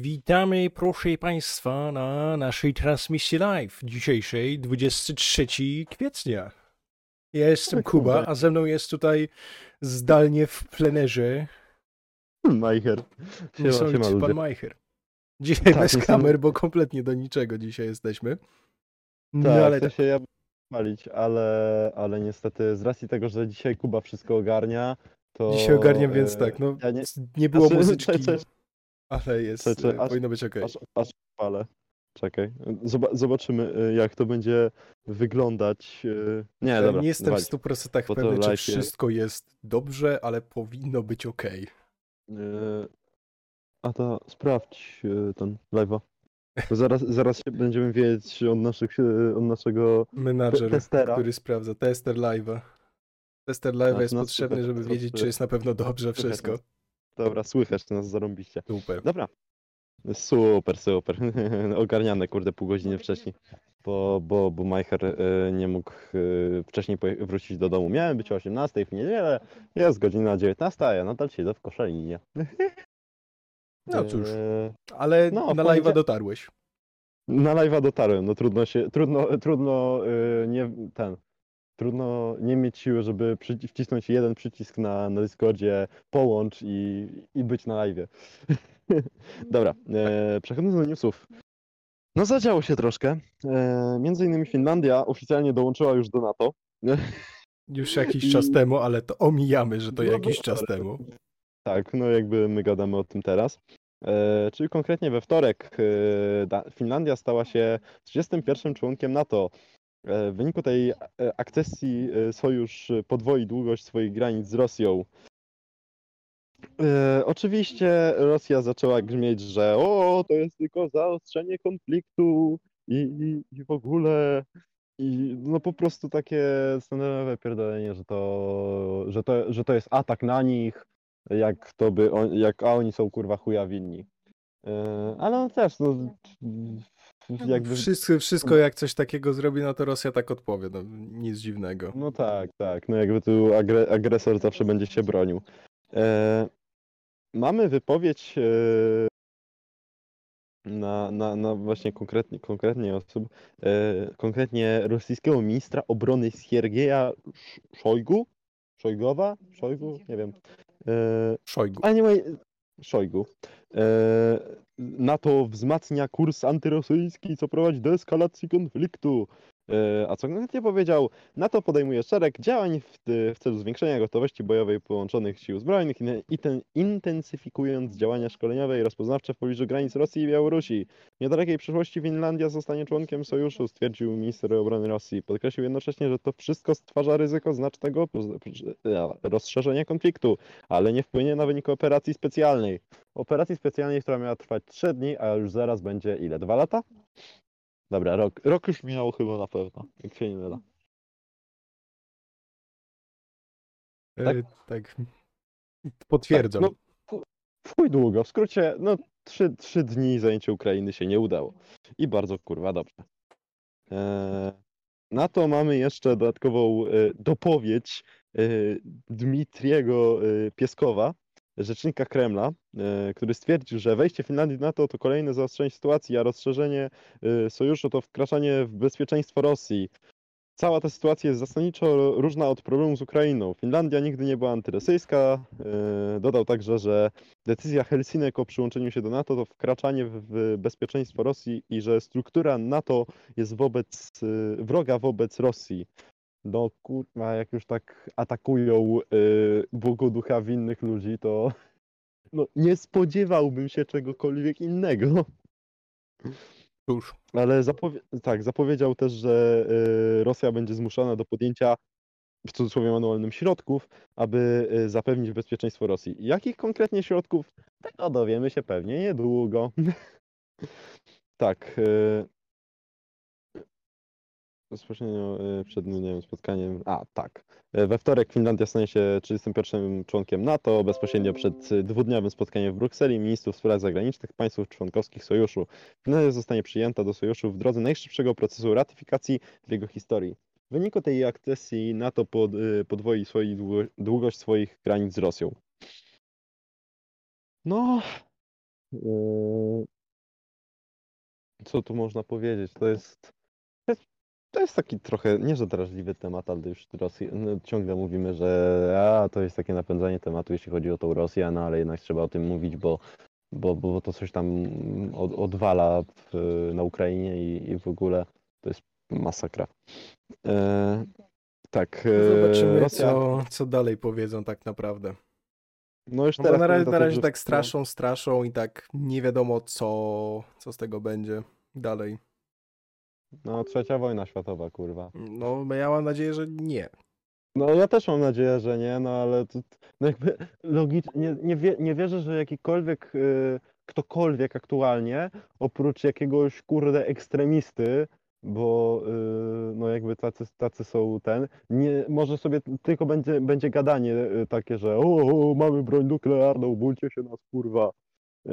Witamy, proszę Państwa, na naszej transmisji live dzisiejszej, 23 kwietnia. Ja jestem Kuba, a ze mną jest tutaj zdalnie w plenerze Majcher. Siema, siema niesamowity ludzie. pan Majcher. Dzisiaj Tak, bez niesamowity. kamer, bo kompletnie do niczego dzisiaj jesteśmy. No Tak, ale w sensie ja bym palić, ale, ale niestety z racji tego, że dzisiaj Kuba wszystko ogarnia, to... dzisiaj ogarniam, więc e, tak, no Ja nie, nie było Znaczy, muzyczki, cze- cze- ale jest, e, aż- powinno być okej. aż, aż palę. Czekaj, Zoba zobaczymy e, jak to będzie wyglądać. e, Nie, Ja dobra, nie jestem w walić. 100% bo to pewny, czy live jest. wszystko jest dobrze, ale powinno być. E, A to sprawdź ten live'a. Bo Zaraz, zaraz się będziemy wiedzieć od, naszych, od naszego Menadżer, testera. który sprawdza, tester live'a. Tester live'a Tak, jest no potrzebny, żeby wiedzieć, czy jest na pewno dobrze wszystko. Dobra, słychać, nas zarąbiście. Super. Dobra. Super, super. Ogarniane, kurde, pół godziny wcześniej. Bo, bo, bo Majcher e, nie mógł e, wcześniej poje- wrócić do domu. Miałem być o 18 w niedzielę, jest godzina 19, a ja nadal siedzę w koszalinie. No cóż, E, ale no, na live'a dotarłeś. Na live'a dotarłem, no trudno się, trudno, trudno e, nie, ten, trudno nie mieć siły, żeby wcisnąć jeden przycisk na, na Discordzie, połącz i, i być na live'ie. Dobra, e, przechodząc do newsów. No zadziało się troszkę. E, między innymi Finlandia oficjalnie dołączyła już do NATO. Już jakiś I- czas temu, ale to omijamy, że to No, jakiś no, czas temu. Tak, no jakby my gadamy o tym teraz. E, czyli konkretnie we wtorek e, Finlandia stała się 31 członkiem NATO. E, w wyniku tej e, akcesji e, sojusz podwoi długość swoich granic z Rosją. Oczywiście Rosja zaczęła grzmieć, że o, to jest tylko zaostrzenie konfliktu i, i, i w ogóle. I no po prostu takie standardowe pierdolenie, że to, że to, że to jest atak na nich, jak to by, on, jak, a oni są kurwa chuja winni. Ale on też, no, jakby, Wszystko, wszystko jak coś takiego zrobi, no to Rosja tak odpowie. No, nic dziwnego. no tak, tak, no jakby tu agre, agresor zawsze będzie się bronił. E, mamy wypowiedź e, na, na, na właśnie konkretnie, konkretnie osób, e, konkretnie rosyjskiego ministra obrony Siergieja Sz- Szojgu? Szojgowa? Szojgu? Nie wiem. E, Szojgu. Anyway, Szojgu. E, NATO wzmacnia kurs antyrosyjski, co prowadzi do eskalacji konfliktu. E, a co konkretnie powiedział? NATO podejmuje szereg działań w, w celu zwiększenia gotowości bojowej połączonych sił zbrojnych, in- iten- intensyfikując działania szkoleniowe i rozpoznawcze w pobliżu granic Rosji i Białorusi. W niedalekiej przyszłości Finlandia zostanie członkiem sojuszu, stwierdził minister obrony Rosji. Podkreślił jednocześnie, że to wszystko stwarza ryzyko znacznego e, rozszerzenia konfliktu ale nie wpłynie na wynik operacji specjalnej. Operacji specjalnej, która miała trwać 3 dni, a już zaraz będzie ile? Dwa lata? Dobra, rok, rok już minął chyba na pewno, jak się nie myla. tak? E, tak. Potwierdzam. Tak, no, w chuj długo, w skrócie, no 3, trzy dni zajęcie Ukrainy się nie udało. I bardzo kurwa dobrze. Eee, na to mamy jeszcze dodatkową e, dopowiedź e, Dmitriego e, Pieskowa, rzecznika Kremla, e, który stwierdził, że wejście Finlandii do NATO to kolejne zaostrzenie sytuacji, a rozszerzenie e, sojuszu to wkraczanie w bezpieczeństwo Rosji. Cała ta sytuacja jest zasadniczo różna od problemu z Ukrainą. Finlandia nigdy nie była antyrosyjska. E, Dodał także, że decyzja Helsinek o przyłączeniu się do NATO to wkraczanie w bezpieczeństwo Rosji i że struktura NATO jest wobec wroga wobec Rosji. No kurwa, jak już tak atakują y, Bogu ducha winnych ludzi, to no, nie spodziewałbym się czegokolwiek innego. Cóż, Ale zapowie tak, zapowiedział też, że y, Rosja będzie zmuszona do podjęcia w cudzysłowie manualnym środków, aby y, zapewnić bezpieczeństwo Rosji. Jakich konkretnie środków? Tego dowiemy się pewnie niedługo. tak. Y, bezpośrednio y, przed nie wiem, spotkaniem. A, tak. Y, We wtorek Finlandia stanie się 31 członkiem NATO, bezpośrednio przed y, dwudniowym spotkaniem w Brukseli ministrów spraw zagranicznych państw członkowskich sojuszu. Finlandia zostanie przyjęta do sojuszu w drodze najszybszego procesu ratyfikacji w jego historii. W wyniku tej akcesji NATO pod, y, podwoi swoi długo, długość swoich granic z Rosją. No. Co tu można powiedzieć? To jest, to jest taki trochę, nie że drażliwy temat, ale już Rosji, no, ciągle mówimy, że a, to jest takie napędzanie tematu, jeśli chodzi o tą Rosję, no ale jednak trzeba o tym mówić, bo, bo, bo to coś tam od, odwala w, na Ukrainie i, i w ogóle to jest masakra. E, tak. e, Zobaczymy, Rosja, co, co dalej powiedzą tak naprawdę. no już No teraz na razie, na razie tak straszą, straszą i tak nie wiadomo, co, co z tego będzie dalej. No, trzecia wojna światowa, kurwa. No, ja mam nadzieję, że nie. No ja też mam nadzieję, że nie, no ale to, no jakby logicznie, nie, nie, wie, nie wierzę, że jakikolwiek, y, ktokolwiek aktualnie, oprócz jakiegoś kurde ekstremisty, bo y, no jakby tacy, tacy są ten, nie, może sobie tylko będzie, będzie gadanie y, takie, że o, o mamy broń nuklearną, bójcie się nas kurwa, y,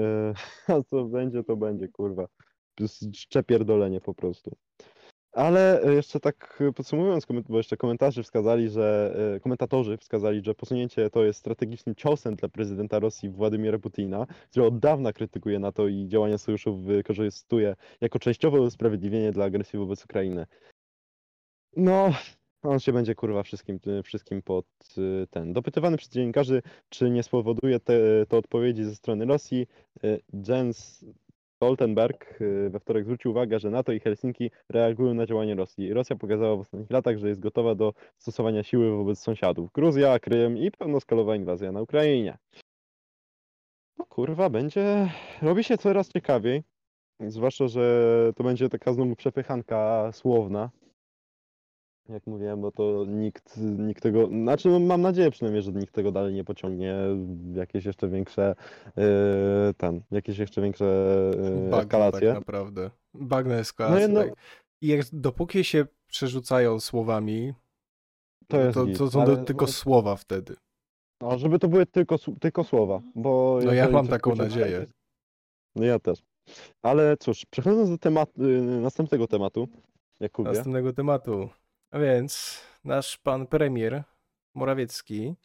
a co będzie, to będzie kurwa, szczepierdolenie po prostu. Ale e, jeszcze tak e, podsumowując, bo jeszcze komentarze wskazali, że e, komentatorzy wskazali, że posunięcie to jest strategicznym ciosem dla prezydenta Rosji Władimira Putina, który od dawna krytykuje NATO i działania sojuszu wykorzystuje jako częściowe usprawiedliwienie dla agresji wobec Ukrainy. No, on się będzie kurwa wszystkim, wszystkim pod ten. Dopytywany przez dziennikarzy, czy nie spowoduje te, to odpowiedzi ze strony Rosji, Jens Stoltenberg y, we wtorek zwrócił uwagę, że NATO i Helsinki reagują na działania Rosji. Rosja pokazała w ostatnich latach, że jest gotowa do stosowania siły wobec sąsiadów. Gruzja, Krym i pełnoskalowa inwazja na Ukrainie. No kurwa, będzie... Robi się coraz ciekawiej. Zwłaszcza, że to będzie taka znowu przepychanka słowna. Jak mówiłem, bo to nikt, nikt tego... Znaczy, no, mam nadzieję przynajmniej, że nikt tego dalej nie pociągnie w jakieś jeszcze większe... Yy, ten, jakieś jeszcze większe yy, Bagno eskalacje. tak naprawdę. Eskalacja. No tak. I jak, dopóki się przerzucają słowami, To jest to, to są ale- do, tylko słowa wtedy. No, żeby to były tylko, tylko słowa, bo... No ja mam taką nadzieję. No ja też. Ale cóż, przechodząc do tematu, y, następnego tematu, Jakubie. Następnego tematu. A więc nasz pan premier Morawiecki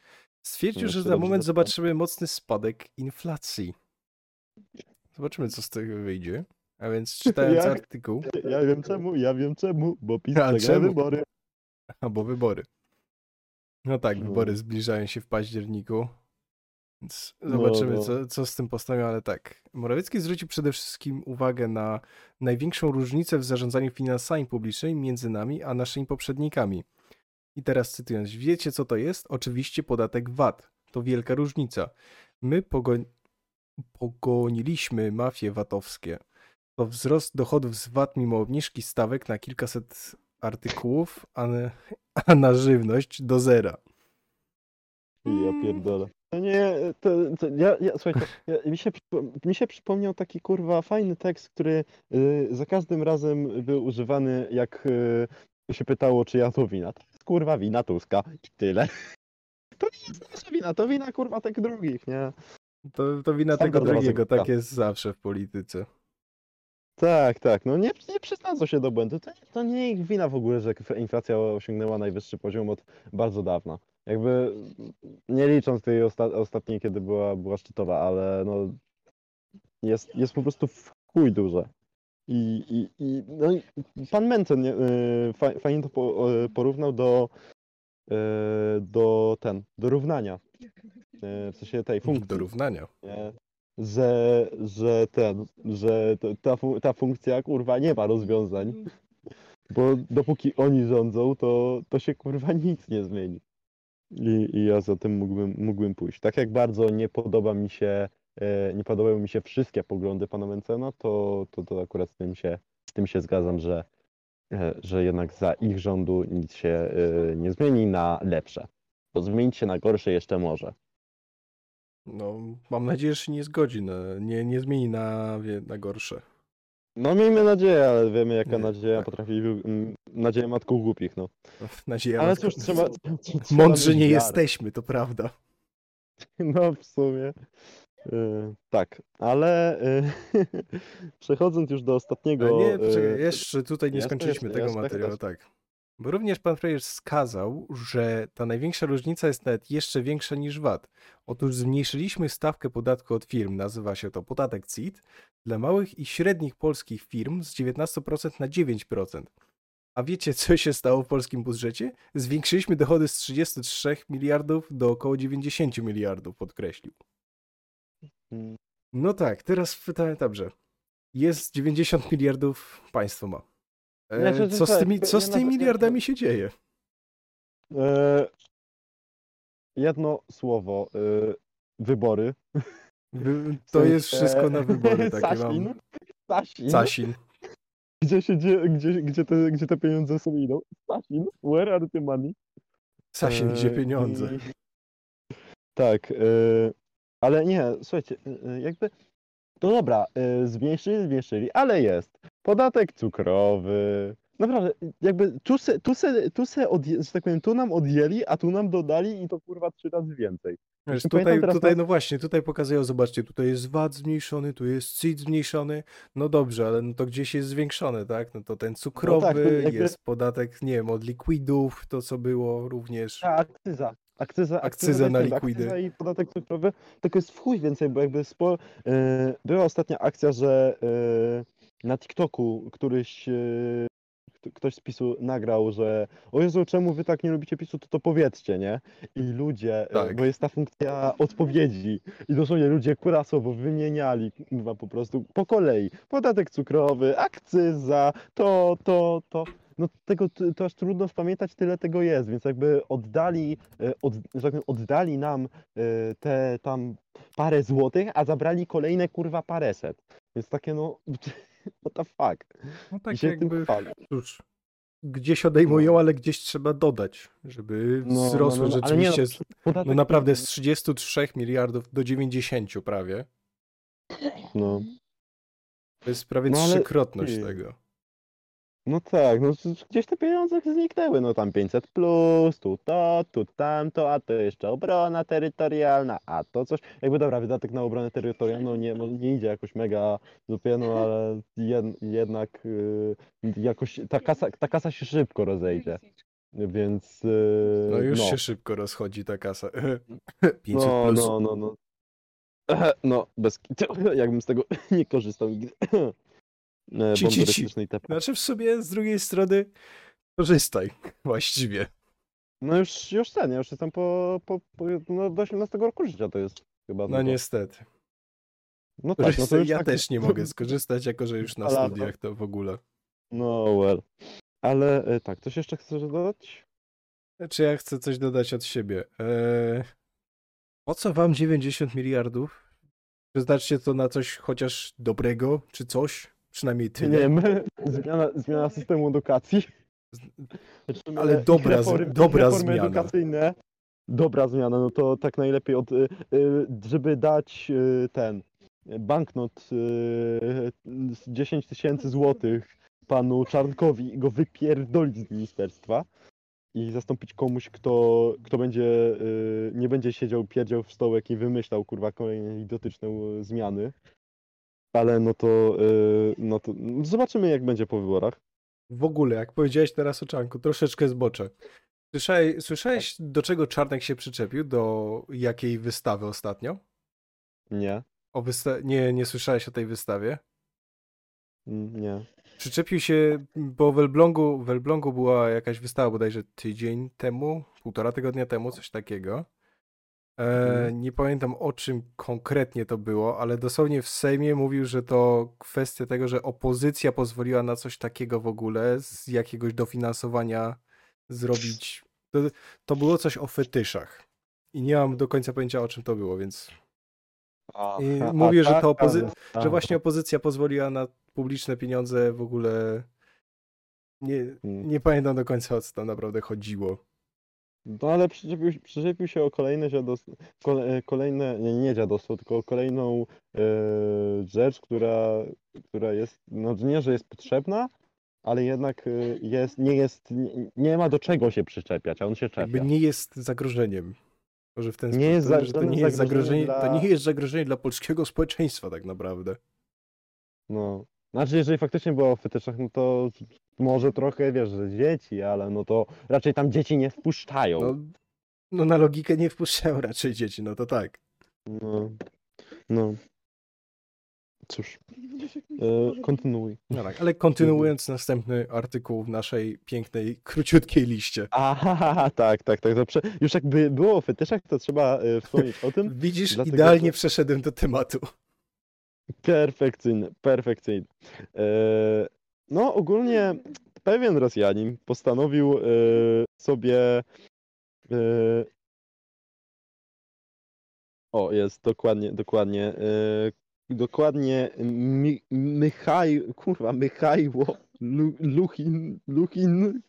stwierdził, że za moment zobaczymy mocny spadek inflacji. Zobaczymy, co z tego wyjdzie. A więc czytając Jak? artykuł, Ja wiem czemu, ja wiem czemu, bo PiS przegra wybory. albo wybory. No tak, wybory zbliżają się w październiku. Więc No, zobaczymy, no. Co, co z tym postanowią, ale tak. Morawiecki zwrócił przede wszystkim uwagę na największą różnicę w zarządzaniu finansami publicznymi między nami a naszymi poprzednikami. I teraz cytując, wiecie co to jest? Oczywiście podatek VAT. To wielka różnica. My pogoń... pogoniliśmy mafie VAT-owskie. To wzrost dochodów z VAT mimo obniżki stawek na kilkaset artykułów, a, na- a na żywność do zera. Ja pierdolę. To nie, to, to ja, ja, słuchajcie, ja, mi, się, mi się przypomniał taki kurwa fajny tekst, który y, za każdym razem był używany, jak y, się pytało, czy ja to wina. To jest kurwa wina Tuska i tyle. To nie jest nasza wina, to wina kurwa tych drugich, nie? To, to wina tego drugiego, zagrywka. tak jest zawsze w polityce. Tak, tak, no nie, nie przyznadzą się do błędu. To, to nie ich wina w ogóle, że inflacja osiągnęła najwyższy poziom od bardzo dawna. Jakby nie licząc tej osta ostatniej, kiedy była, była szczytowa, ale no jest, jest po prostu w chuj duże. I, i, i, no i pan Mencen nie, y, fa, fajnie to po, y, porównał do, y, do ten, do równania. Y, W sensie tej funkcji Do równania. że, że ten, że ta, ta funkcja kurwa nie ma rozwiązań, bo dopóki oni rządzą, to, to się kurwa nic nie zmieni. I, I ja za tym mógłbym, mógłbym pójść. Tak jak bardzo nie podoba mi się, e, nie podobają mi się wszystkie poglądy pana Mencena, to, to, to akurat z tym się, z tym się zgadzam, że, e, że jednak za ich rządu nic się e, nie zmieni na lepsze. Bo zmienić się na gorsze jeszcze może. No, mam nadzieję, że się nie zgodzi, na, nie, nie zmieni na, na gorsze. No miejmy nadzieję, ale wiemy jaka Nie, nadzieja tak. potrafi, mm, nadzieję matką głupich, no. Nadzieja Ale cóż, trzeba... trzeba Mądrzy mieć nie wiarę. jesteśmy, to prawda. No w sumie. Y, tak, ale y, przechodząc już do ostatniego... Nie, poczekaj, y, jeszcze tutaj nie jasne, skończyliśmy jasne, tego jasne, materiału, tak. Bo również pan premier wskazał, że ta największa różnica jest nawet jeszcze większa niż VAT. Otóż zmniejszyliśmy stawkę podatku od firm, nazywa się to podatek CIT, dla małych i średnich polskich firm z 19% na 9%. A wiecie, co się stało w polskim budżecie? Zwiększyliśmy dochody z 33 miliardów do około 90 miliardów, podkreślił. Mm. No tak, teraz pytanie dobrze. Jest 90 miliardów państwo ma. E, Znaczy, co z tymi, co z tymi miliardami się dzieje? E, jedno słowo. E, wybory. To jest wszystko na wybory takie Sasin. mam. Sasin. Sasin. Gdzie, się dzieje, gdzie, gdzie, te, gdzie te pieniądze sobie idą? Sasin. Where are the money? Sasin, gdzie pieniądze? i- Tak, ale nie, słuchajcie, jakby. To dobra, zmniejszyli, zmniejszyli, ale jest. Podatek cukrowy. Naprawdę, jakby tu se, tu se, tu se odje, że tak powiem, tu nam odjęli, a tu nam dodali i to kurwa trzy razy więcej. Wiesz, pamiętam tutaj, tutaj, na- no właśnie, tutaj pokazują, zobaczcie, tutaj jest VAT zmniejszony, tu jest CIT zmniejszony. No dobrze, ale no to gdzieś jest zwiększony, tak? No to ten cukrowy, jakby- jest podatek, nie wiem, od likwidów, to co było również. A, akcyza. Akcyza, Akcyza na jest, likwidy. Akcyza i podatek cukrowy, tylko jest w chuj więcej, bo jakby spo... e, była ostatnia akcja, że e, na TikToku któryś, e, kto- ktoś z PiSu nagrał, że o Jezu, czemu wy tak nie lubicie PiSu, to to powiedzcie, nie? I ludzie, e, Tak. bo jest ta funkcja odpowiedzi i dosłownie ludzie kurasowo wymieniali chyba po prostu po kolei. Podatek cukrowy, akcyza, to, to, to. No tego to aż trudno spamiętać, tyle tego jest, więc jakby oddali, e, od, tak powiem, oddali nam te tam parę złotych, a zabrali kolejne kurwa paręset. Więc takie no, what the fuck. No I tak się jakby, tym chwalę. cóż, gdzieś odejmują, No. ale gdzieś trzeba dodać, żeby No, no, wzrosły no, no, ale nie, no, rzeczywiście, Podatek, no naprawdę z 33 miliardów do 90 prawie. No, To jest prawie No ale trzykrotność ty- tego. No tak, no z- gdzieś te pieniądze zniknęły, no tam 500 plus, tu to, tu tamto, a to jeszcze obrona terytorialna, a to coś. Jakby dobra, wydatek na obronę terytorialną nie, może nie idzie jakoś mega zupełnie, no ale jed, jednak y, jakoś ta kasa, ta kasa się szybko rozejdzie, więc y, No już no. się szybko rozchodzi ta kasa. 500 No, plus. no, no, no. No, bez kitu. Jakbym z tego nie korzystał nigdy. E, Ci, Bomby ci. Znaczy w sobie z drugiej strony korzystaj właściwie. No już, już ten, ja już jestem po, po, po no do 18 roku życia to jest chyba. No tylko. niestety. No tak, no to już ja tak, też nie mogę skorzystać, jako że już na lata. studiach to w ogóle. No well. Ale e, tak, coś jeszcze chcesz dodać? Czy ja chcę coś dodać od siebie? Eee, po co wam 90 miliardów? Przeznaczcie to na coś chociaż dobrego, czy coś? Przynajmniej tyle. Nie, my, zmiana, zmiana systemu edukacji. Znaczy, Ale dobra reformy, dobra zmiana. edukacyjne. Dobra zmiana, no to tak najlepiej od, y, y, żeby dać y, ten banknot y, z 10 tysięcy złotych panu Czarnkowi i go wypierdolić z ministerstwa i zastąpić komuś, kto, kto będzie, nie będzie siedział, pierdział w stołek i wymyślał kurwa kolejne idiotyczne zmiany. Ale no to, y, no to no zobaczymy jak będzie po wyborach. W ogóle, jak powiedziałeś teraz o Czarnku, troszeczkę zboczę. Słyszałeś, słyszałeś do czego Czarnek się przyczepił? Do jakiej wystawy ostatnio? Nie, O wysta- nie, nie słyszałeś o tej wystawie? Mm, nie. Przyczepił się, bo w Elblągu, w Elblągu była jakaś wystawa bodajże tydzień temu, półtora tygodnia temu, coś takiego. E, nie pamiętam o czym konkretnie to było, ale dosłownie w Sejmie mówił, że to kwestia tego, że opozycja pozwoliła na coś takiego w ogóle, z jakiegoś dofinansowania zrobić. To, to było coś o fetyszach. I nie mam do końca pojęcia o czym to było, więc I mówię, że to taka opozy- że właśnie opozycja pozwoliła na publiczne pieniądze w ogóle. Nie, Mm. nie pamiętam do końca o co tam naprawdę chodziło. No ale przyczepił, przyczepił się o kolejne dziadostwo, kole, kolejne, nie, nie dziadostwo, tylko o kolejną e, rzecz, która, która jest, no nie, że jest potrzebna, ale jednak e, jest, nie jest, nie, nie ma do czego się przyczepiać, a on się czepia. Jakby nie jest zagrożeniem. Może w ten Nie sposób, jest za- że to nie jest zagrożenie, zagrożeniem to dla- nie jest zagrożenie dla polskiego społeczeństwa tak naprawdę. No, Znaczy, jeżeli faktycznie było o fetyczach, no to może trochę, wiesz, że dzieci, ale no to raczej tam dzieci nie wpuszczają. No, no na logikę nie wpuszczają raczej dzieci, no to tak. No, no. Cóż, e, kontynuuj. No tak, ale kontynuując następny artykuł w naszej pięknej, króciutkiej liście. Aha, tak, tak, tak. To prze... Już jakby było o fetyczach, to trzeba e, wspomnieć o tym. Widzisz, Dlatego, idealnie że- przeszedłem do tematu. Perfekcyjny, perfekcyjny. E, no, ogólnie pewien Rosjanin postanowił e, sobie. E, o, jest dokładnie, dokładnie. Dokładnie Mi, Michaj, kurwa, Michajło Lu, Luchin, Luchin,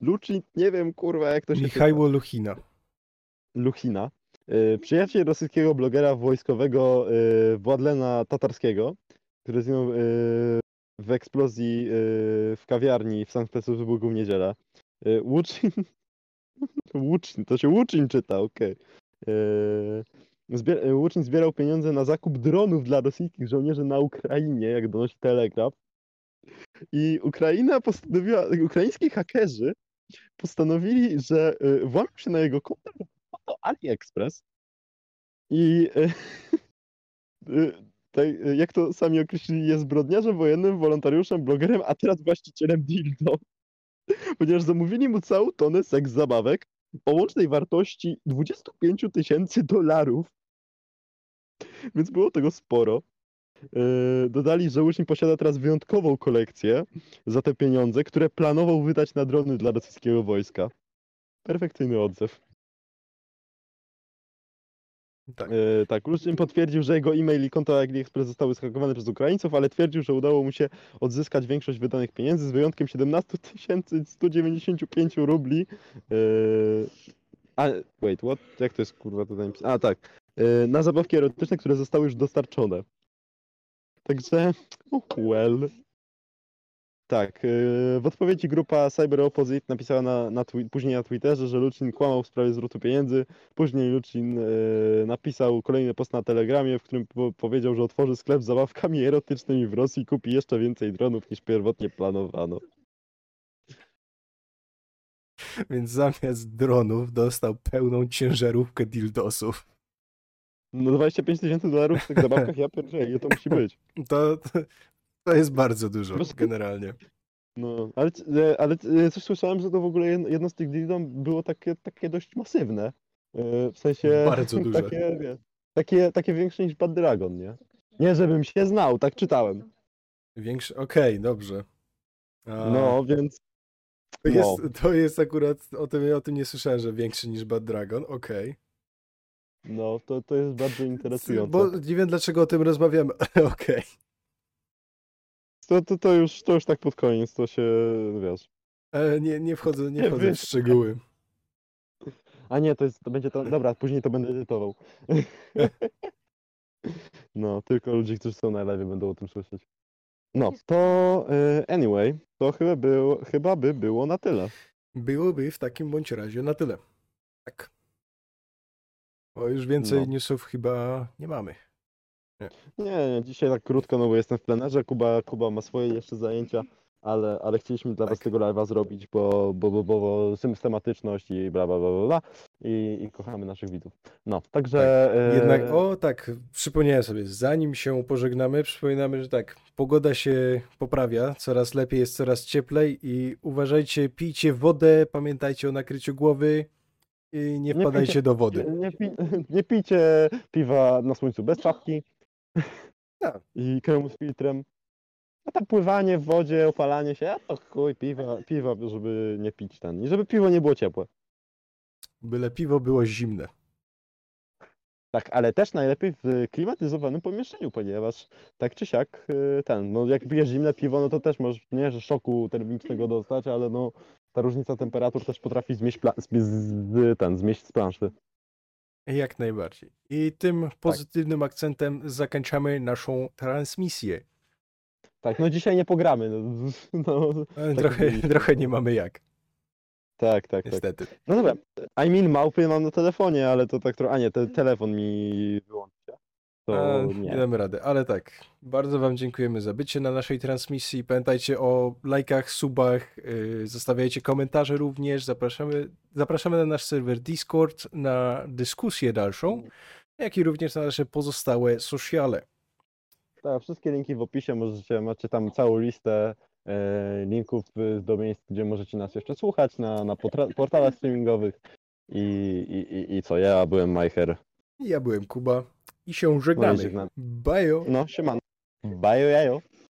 Luchin, nie wiem, kurwa, jak to się. Michajło Luchina. Luchina, przyjaciel rosyjskiego blogera wojskowego y, Władlena Tatarskiego, który zginął y, w eksplozji y, w kawiarni w Sankt Petersburgu w niedzielę. Y, Łuczyn, Łuczyn, to się Łuczyn czyta, okej. Y, zbier- y, Łuczyn zbierał pieniądze na zakup dronów dla rosyjskich żołnierzy na Ukrainie, jak donosi Telegraf. I Ukraina postanowiła, ukraińscy hakerzy postanowili, że y, włamią się na jego konto to AliExpress i y, y, y, jak to sami określili, jest zbrodniarzem wojennym, wolontariuszem, blogerem, a teraz właścicielem dildo. Ponieważ zamówili mu całą tonę seks zabawek o łącznej wartości 25 tysięcy dolarów. Więc było tego sporo. Yy, Dodali, że uczeń posiada teraz wyjątkową kolekcję za te pieniądze, które planował wydać na drony dla rosyjskiego wojska. Perfekcyjny odzew. Tak. E, tak, Luczyn potwierdził, że jego e-mail i konto AliExpress zostały zhakowane przez Ukraińców, ale twierdził, że udało mu się odzyskać większość wydanych pieniędzy z wyjątkiem 17 195 rubli. E, a, wait, what? Jak to jest kurwa tutaj napisane? A, tak. E, na zabawki erotyczne, które zostały już dostarczone. Także, oh well. Tak, e, w odpowiedzi grupa Cyber Opposite napisała na, na później na Twitterze, że Lucin kłamał w sprawie zwrotu pieniędzy. Później Lucin e, napisał kolejny post na Telegramie, w którym po powiedział, że otworzy sklep z zabawkami erotycznymi w Rosji i kupi jeszcze więcej dronów niż pierwotnie planowano. Więc zamiast dronów dostał pełną ciężarówkę dildosów. No 25 tysięcy dolarów w tych zabawkach, ja pierdzielę, to musi być. To, to, to jest bardzo dużo, generalnie. No, ale, e, ale e, coś słyszałem, że to w ogóle jedno, z tych dildo było takie, takie dość masywne. E, W sensie... Bardzo duże. Takie, wie, takie, takie większe niż Bad Dragon, nie? Nie, żebym się znał, tak czytałem. Większy, okej, dobrze. A, No, więc to, no. jest, to jest akurat, o tym, o tym nie słyszałem, że większy niż Bad Dragon, okej. no, to, to jest bardzo interesujące. Bo nie wiem, dlaczego o tym rozmawiamy, okej. To, to, to, już, to już tak pod koniec, to się, wiesz. E, Nie, nie wchodzę, nie wchodzę w szczegóły. A nie, to, jest, to będzie to, dobra, później to będę edytował. No, tylko ludzie, którzy są na live będą o tym słyszeć. No, to e, anyway, to chyba, był, chyba by było na tyle. Byłoby w takim bądź razie na tyle. Tak. Bo już więcej No. newsów chyba nie mamy. Nie, nie, dzisiaj tak krótko, no bo jestem w plenerze, Kuba, Kuba ma swoje jeszcze zajęcia, ale, ale chcieliśmy dla was Tak. tego live'a zrobić, bo, bo, bo, bo, bo systematyczność i bla, bla, bla, bla, bla i, i kochamy naszych widzów. No, także... e, Jednak, o tak, przypomniałem sobie, zanim się pożegnamy, przypominamy, że tak, pogoda się poprawia, coraz lepiej jest, coraz cieplej i uważajcie, pijcie wodę, pamiętajcie o nakryciu głowy i nie Nie wpadajcie pijcie- do Nie, wody. nie, pi, nie pijcie piwa na słońcu bez czapki Tak. i kremu z filtrem. A tam pływanie w wodzie, opalanie się, a to chuj, piwa, piwa, żeby nie pić ten. I żeby piwo nie było ciepłe. Byle piwo było zimne. Tak, ale też najlepiej w klimatyzowanym pomieszczeniu, ponieważ tak czy siak y, ten, no jak pijesz zimne piwo, no to też możesz, nie, że szoku termicznego dostać, ale no ta różnica temperatur też potrafi zmieść, pla- z, z, ten, zmieść z planszy. Jak najbardziej. I tym Tak. pozytywnym akcentem zakończamy naszą transmisję. Tak, no dzisiaj nie pogramy. No, no, Ale Tak trochę, oczywiście. trochę nie mamy jak, tak, tak, tak. niestety. No dobra, I mean małpy mam na telefonie, ale to tak trochę, a nie, te, telefon mi wyłączy. To A, nie nie. damy rady, ale tak. Bardzo Wam dziękujemy za bycie na naszej transmisji. Pamiętajcie o lajkach, subach, yy, zostawiajcie komentarze również. Zapraszamy, zapraszamy na nasz serwer Discord na dyskusję dalszą, jak i również na nasze pozostałe sociale. Tak, wszystkie linki w opisie możecie, macie tam całą listę e, linków do miejsc, gdzie możecie nas jeszcze słuchać na, na portalach streamingowych. I, i, i, I co, ja byłem Majcher. Ja byłem Kuba i się żegnamy. żegnamy. Bajo! No, siemano. Bajo jajo.